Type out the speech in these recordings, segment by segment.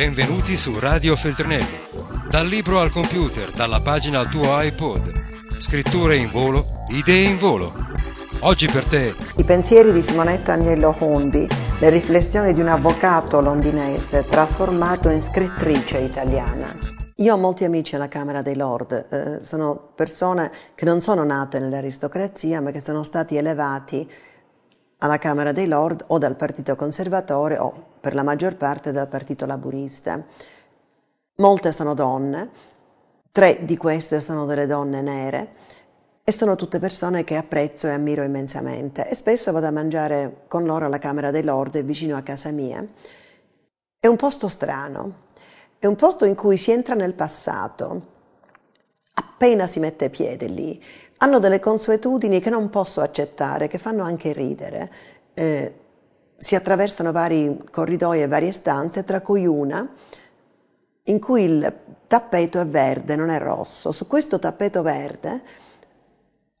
Benvenuti su Radio Feltrinelli. Dal libro al computer, dalla pagina al tuo iPod. Scritture in volo, idee in volo. Oggi per te. I pensieri di Simonetta Agnello Hondi, le riflessioni di un avvocato londinese trasformato in scrittrice italiana. Io ho molti amici alla Camera dei Lord, eh, sono persone che non sono nate nell'aristocrazia ma che sono stati elevati alla Camera dei Lord o dal Partito Conservatore o per la maggior parte dal Partito Laburista. Molte sono donne, tre di queste sono delle donne nere e sono tutte persone che apprezzo e ammiro immensamente e spesso vado a mangiare con loro alla Camera dei Lord vicino a casa mia. È un posto strano, è un posto in cui si entra nel passato, appena si mette piede lì, hanno delle consuetudini che non posso accettare, che fanno anche ridere. Eh, si attraversano vari corridoi e varie stanze, tra cui una in cui il tappeto è verde, non è rosso. Su questo tappeto verde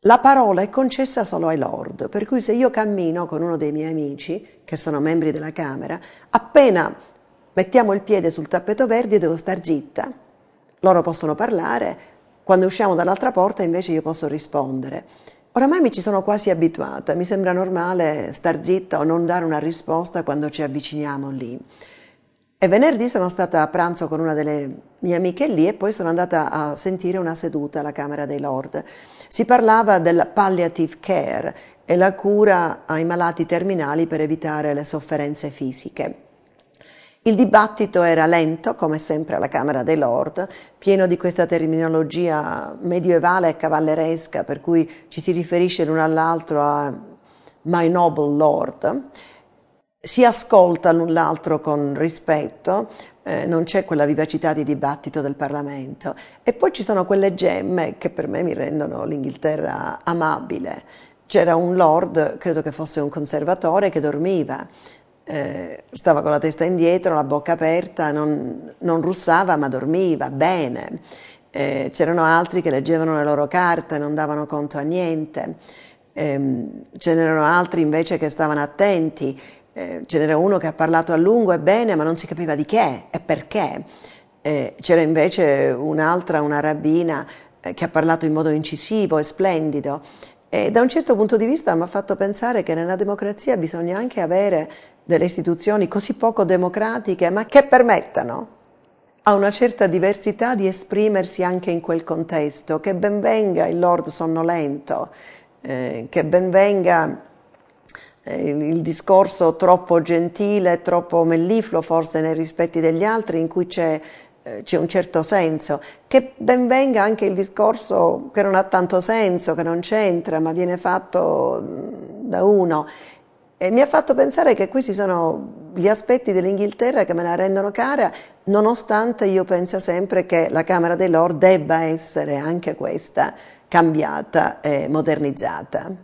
la parola è concessa solo ai lord, per cui se io cammino con uno dei miei amici, che sono membri della Camera, appena mettiamo il piede sul tappeto verde devo star zitta. Loro possono parlare, quando usciamo dall'altra porta invece io posso rispondere. Oramai mi ci sono quasi abituata, mi sembra normale star zitta o non dare una risposta quando ci avviciniamo lì. E venerdì sono stata a pranzo con una delle mie amiche lì e poi sono andata a sentire una seduta alla Camera dei Lord. Si parlava del palliative care e la cura ai malati terminali per evitare le sofferenze fisiche. Il dibattito era lento, come sempre alla Camera dei Lord, pieno di questa terminologia medievale e cavalleresca, per cui ci si riferisce l'uno all'altro a My Noble Lord. Si ascolta l'un l'altro con rispetto, eh, non c'è quella vivacità di dibattito del Parlamento. E poi ci sono quelle gemme che per me mi rendono l'Inghilterra amabile. C'era un lord, credo che fosse un conservatore, che dormiva eh, stava con la testa indietro, la bocca aperta, non, non russava ma dormiva bene. Eh, c'erano altri che leggevano le loro carte, non davano conto a niente. Eh, ce n'erano altri invece che stavano attenti. Eh, ce n'era uno che ha parlato a lungo e bene ma non si capiva di che e perché. Eh, c'era invece un'altra, una rabbina, eh, che ha parlato in modo incisivo e splendido. E da un certo punto di vista mi ha fatto pensare che nella democrazia bisogna anche avere delle istituzioni così poco democratiche, ma che permettano a una certa diversità di esprimersi anche in quel contesto, che benvenga il Lord sonnolento, eh, che benvenga eh, il discorso troppo gentile, troppo mellifluo forse nei rispetti degli altri, in cui c'è eh, c'è un certo senso, che ben venga anche il discorso che non ha tanto senso, che non c'entra, ma viene fatto da uno. E mi ha fatto pensare che questi sono gli aspetti dell'Inghilterra che me la rendono cara, nonostante io pensa sempre che la Camera dei Lord debba essere anche questa cambiata e modernizzata.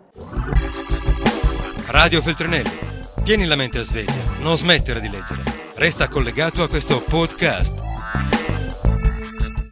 Radio Feltrinelli, tieni la mente a sveglia, non smettere di leggere. Resta collegato a questo podcast.